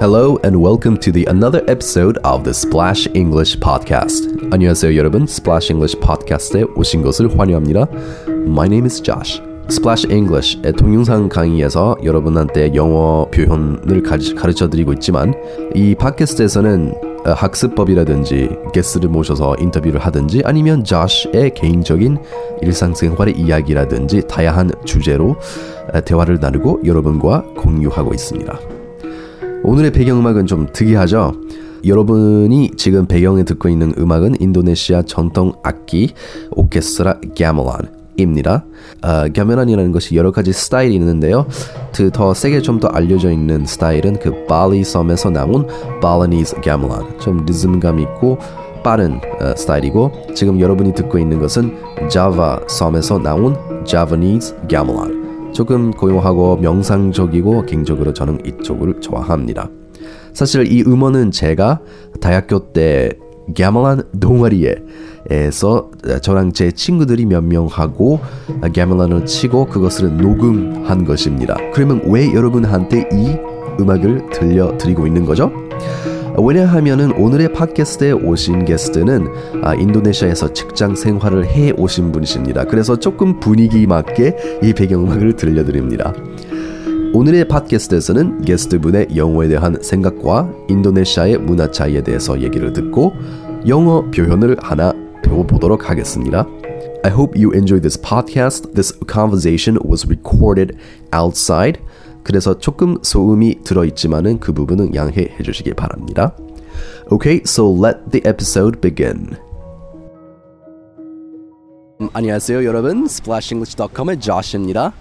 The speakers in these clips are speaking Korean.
Hello and welcome to the another episode of the Splash English podcast. 안녕하세요 여러분. Splash English podcast에 오신 것을 환영합니다. My name is Josh. Splash English의 동영상 강의에서 여러분한테 영어 표현을 가르쳐 드리고 있지만 이 팟캐스트에서는 학습법이라든지 게스트를 모셔서 인터뷰를 하든지 아니면 조시의 개인적인 일상생활의 이야기라든지 다양한 주제로 대화를 나누고 여러분과 공유하고 있습니다. 오늘의 배경음악은 좀 특이하죠? 여러분이 지금 배경에 듣고 있는 음악은 인도네시아 전통 악기 오케스트라 가멜란입니다. 어, 가멜란이라는 것이 여러 가지 스타일이 있는데요. 그 더 세게 좀 더 알려져 있는 스타일은 그 발리 섬에서 나온 발리니즈 가멜란. 좀 리듬감 있고 빠른 어, 스타일이고 지금 여러분이 듣고 있는 것은 자바 섬에서 나온 자바니즈 가멜란. 조금 고요하고 명상적이고 개인적으로 저는 이쪽을 좋아합니다. 사실 이 음원은 제가 대학교 때 가멜란 동아리에서 저랑 제 친구들이 몇 명하고 가멜란을 치고 그것을 녹음한 것입니다. 그러면 왜 여러분한테 이 음악을 들려드리고 있는 거죠? 왜냐하면은 오늘의 팟캐스트에 오신 게스트는 아, 인도네시아에서 직장 생활을 해 오신 분이십니다. 그래서 조금 분위기 맞게 이 배경음악을 들려드립니다. 오늘의 팟캐스트에서는 게스트분의 영어에 대한 생각과 인도네시아의 문화 차이에 대해서 얘기를 듣고 영어 표현을 하나 배워보도록 하겠습니다. I hope you enjoy this podcast. This conversation was recorded outside. 그래서 조금 소음이 들어있지만은 그 부분은 양해해 주시기 바랍니다. Okay, so let the episode begin. 음, 안녕하세요 여러분, splashenglish.com의 조시입니다.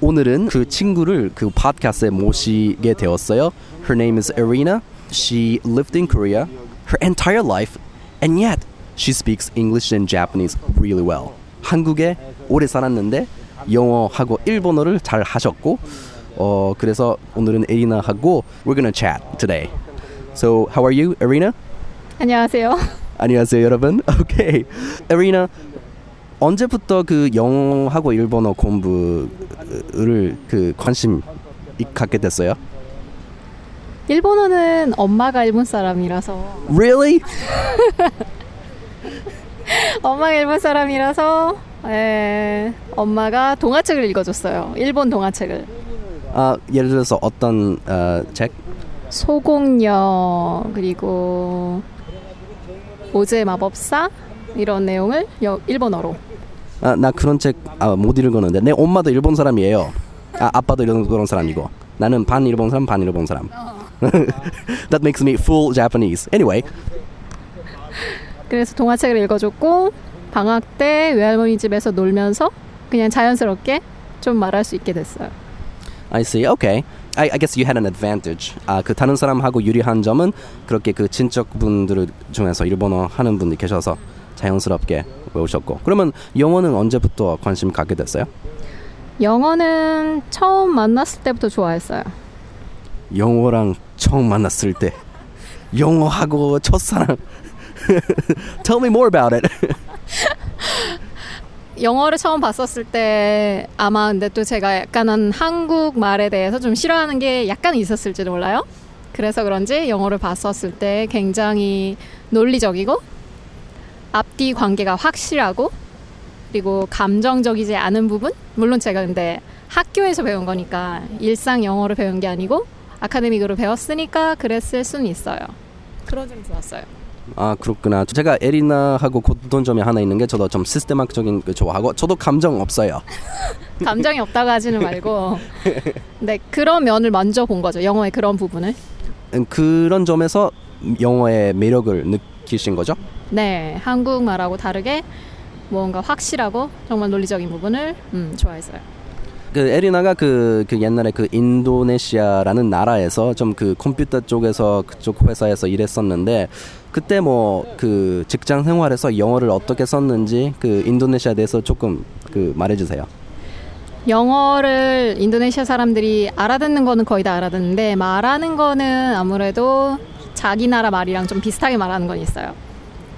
오늘은 그 친구를 그 팟캐스트에 모시게 되었어요. Her name is Irina. She lived in Korea her entire life, and yet she speaks English and Japanese really well. 한국에 오래 살았는데 영어하고 일본어를 잘 하셨고 어 그래서 오늘은 에리나하고 we're gonna chat today. So how are you, Arena? 안녕하세요. 안녕하세요, 여러분. Okay, Arena. 언제부터 그 영어하고 일본어 공부를 그 관심 갖게 됐어요? 일본어는 엄마가 일본 사람이라서. Really? 엄마가 일본 사람이라서 에, 엄마가 동화책을 읽어줬어요. 일본 동화책을. 아 예를 들어서 어떤 어, 책? 소공녀 그리고 오즈의 마법사 이런 내용을 여, 일본어로. 아, 나 그런 책 아, 못 읽었는데 내 엄마도 일본 사람이에요. 아, 아빠도 일본 사람이고 나는 반 일본 사람 반 일본 사람. That makes me full Japanese. Anyway. 그래서 동화책을 읽어줬고 방학 때 외할머니 집에서 놀면서 그냥 자연스럽게 좀 말할 수 있게 됐어요. I see. Okay. I, I guess you had an advantage. 아, 그 다른 사람하고 유리한 점은 그렇게 그 친척분들 중에서 일본어 하는 분이 계셔서 자연스럽게 외우셨고. 그러면 영어는 언제부터 관심 갖게 됐어요? 영어는 처음 만났을 때부터 좋아했어요. 영어랑 처음 만났을 때 영어하고 첫사랑 Tell me more about it. 영어를 처음 봤었을 때 아마 근데 또 제가 약간은 한국 말에 대해서 좀 싫어하는 게 약간 있었을지도 몰라요. 그래서 그런지 영어를 봤었을 때 굉장히 논리적이고 앞뒤 관계가 확실하고 그리고 감정적이지 않은 부분 물론 제가 근데 학교에서 배운 거니까 일상 영어를 배운 게 아니고 아카데믹으로 배웠으니까 그랬을 수는 있어요. 그런 점이 좋았어요. 아 그렇구나. 제가 에리나하고 공통점이 하나 있는 게 저도 좀 시스템학적인 거 좋아하고 저도 감정 없어요. 감정이 없다고 하지는 말고. 네 그런 면을 먼저 본 거죠. 영어의 그런 부분을. 음, 그런 점에서 영어의 매력을 느끼신 거죠? 네 한국말하고 다르게 뭔가 확실하고 정말 논리적인 부분을 음, 좋아했어요. 그 에리나가 그, 그 옛날에 그 인도네시아라는 나라에서 좀 그 컴퓨터 쪽에서 그쪽 회사에서 일했었는데 그때 뭐 그 직장 생활에서 영어를 어떻게 썼는지 그 인도네시아에 대해서 조금 그 말해주세요. 영어를 인도네시아 사람들이 알아듣는 거는 거의 다 알아듣는데 말하는 거는 아무래도 자기 나라 말이랑 좀 비슷하게 말하는 건 있어요.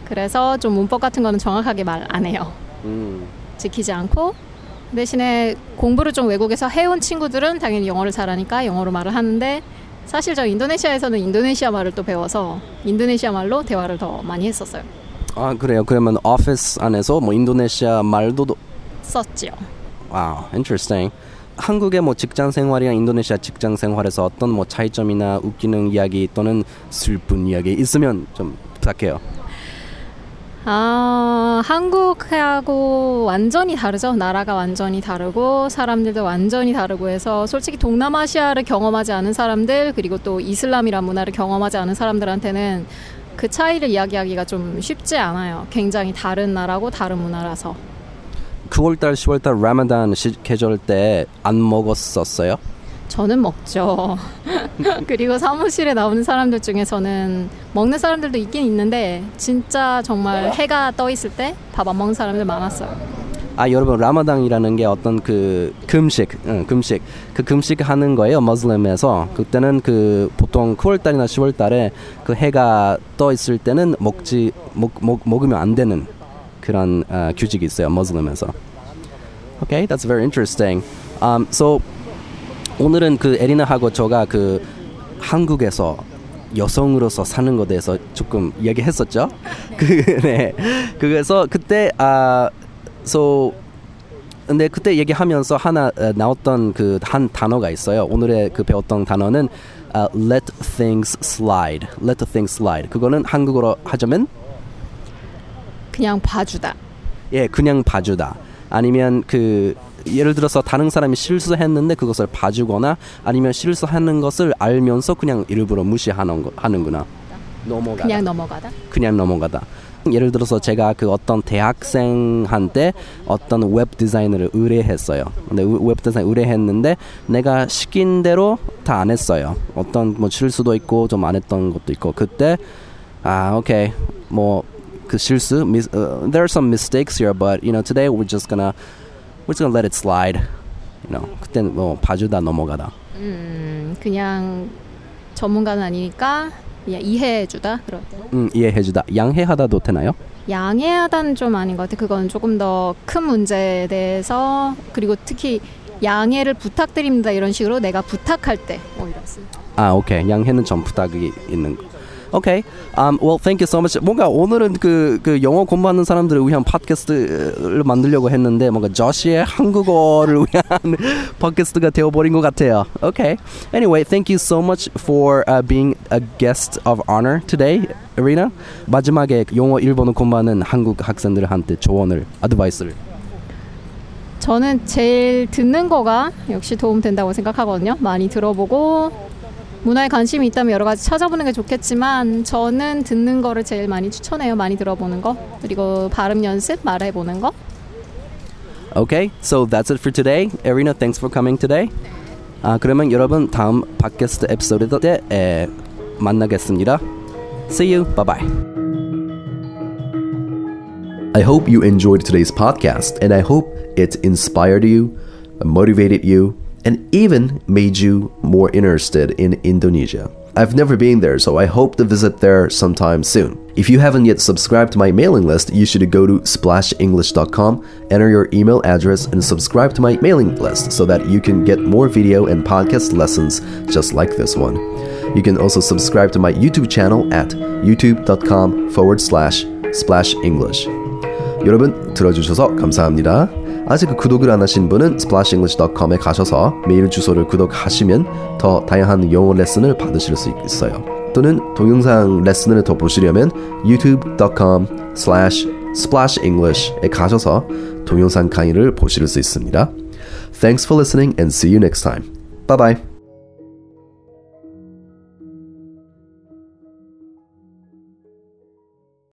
그래서 좀 문법 같은 거는 정확하게 말 안 해요. 음. 지키지 않고 대신에 공부를 좀 외국에서 해온 친구들은 당연히 영어를 잘하니까 영어로 말을 하는데 사실 저 인도네시아에서는 인도네시아 말을 또 배워서 인도네시아 말로 대화를 더 많이 했었어요. 아 그래요. 그러면 오피스 안에서 뭐 인도네시아 말도 썼지요. wow, interesting. 한국의 뭐 직장 생활이랑 인도네시아 직장 생활에서 어떤 뭐 차이점이나 웃기는 이야기 또는 슬픈 이야기 있으면 좀 부탁해요. 아, 한국하고 완전히 다르죠. 나라가 완전히 다르고 사람들도 완전히 다르고 해서 솔직히 동남아시아를 경험하지 않은 사람들 그리고 또 이슬람이란 문화를 경험하지 않은 사람들한테는 그 차이를 이야기하기가 좀 쉽지 않아요. 굉장히 다른 나라고 다른 문화라서. 9월달, 10월달 라마단 시, 계절 때 안 먹었었어요? 저는 먹죠. 그리고 사무실에 나오는 사람들 중에서는 먹는 사람들도 있긴 있는데 진짜 정말 해가 떠 있을 때 밥 안 먹는 사람들 많았어요. 아 여러분 라마단이라는 게 어떤 그 금식, 응, 금식 그 금식 하는 거예요 머슬림에서 그때는 그 보통 9월달이나 10월달에 그 해가 떠 있을 때는 먹지 먹, 먹 먹으면 안 되는 그런 어, 규칙이 있어요 머슬림에서. Okay, that's very interesting. Um, so 오늘은 그 에리나하고 저가 그 한국에서 여성으로서 사는 것에 대해서 조금 이야기했었죠. 그 네. 그래서 그때 아 so 근데 그때 얘기하면서 하나 어, 나왔던 그 한 단어가 있어요. 오늘의 그 배웠던 단어는 uh, let things slide. let things slide. 그거는 한국어로 하자면 그냥 봐주다. 예, 그냥 봐주다. 아니면 그 예를 들어서 다른 사람이 실수했는데 그것을 봐주거나 아니면 실수하는 것을 알면서 그냥 일부러 무시하는 거 하는구나. 넘어가다. 그냥 넘어가다. 그냥 넘어가다. 예를 들어서 제가 그 어떤 대학생한테 어떤 웹 디자인을 의뢰했어요. 근데 웹 디자인 의뢰했는데 내가 시킨 대로 다 안 했어요. 어떤 뭐 실수도 있고 좀 안 했던 것도 있고 그때 아 오케이 뭐 그 실수 mis, uh, there are some mistakes here but you know today we're just gonna we're just gonna let it slide. You know 그때 뭐 봐주다 넘어가다. 음, 그냥 전문가는 아니니까 그냥 이해해주다. 때. 음 이해해주다. 양해하다도 되나요? 양해하다는 좀 아닌 것 같아. 그건 조금 더 큰 문제에 대해서 그리고 특히 양해를 부탁드립니다 이런 식으로 내가 부탁할 때 오히려 쓰. 아, 오케이. 양해는 좀 부탁이 있는 거. 오케이. Um, well, thank you so much. 뭔가 오늘은 그, 그 영어 공부하는 사람들을 위한 팟캐스트를 만들려고 했는데 뭔가 저시의 한국어를 위한 팟캐스트가 되어버린 것 같아요. Okay. Anyway, thank you so much for uh, being a guest of honor today, Irina. 마지막에 영어, 일본어 공부하는 한국 학생들한테 조언을, 아드바이스를. 저는 제일 듣는 거가 역시 도움 된다고 생각하거든요. 많이 들어보고 문화에 관심이 있다면 여러 가지 찾아보는 게 좋겠지만 저는 듣는 거를 제일 많이 추천해요. 많이 들어보는 거. 그리고 발음 연습 말해 보는 거. Okay, so that's it for today. Irina, thanks for coming today. 아, 그러면 여러분 다음 팟캐스트 에피소드 때 에, 만나겠습니다. See you. Bye bye. I hope you enjoyed today's podcast and I hope it inspired you, motivated you, and even made you more interested in Indonesia. I've never been there, so I hope to visit there sometime soon. If you haven't yet subscribed to my mailing list, you should go to splashenglish.com, enter your email address, and subscribe to my mailing list so that you can get more video and podcast lessons just like this one. You can also subscribe to my YouTube channel at youtube.com forward slash splash English. 여러분 들어주셔서 감사합니다. 아직 구독을 안 하신 분은 splashenglish.com에 가셔서 메일 주소를 구독하시면 더 다양한 영어 레슨을 받으실 수 있어요. 또는 동영상 레슨을 더 보시려면 youtube.com slash splashenglish에 가셔서 동영상 강의를 보실 수 있습니다. Thanks for listening and see you next time. Bye bye.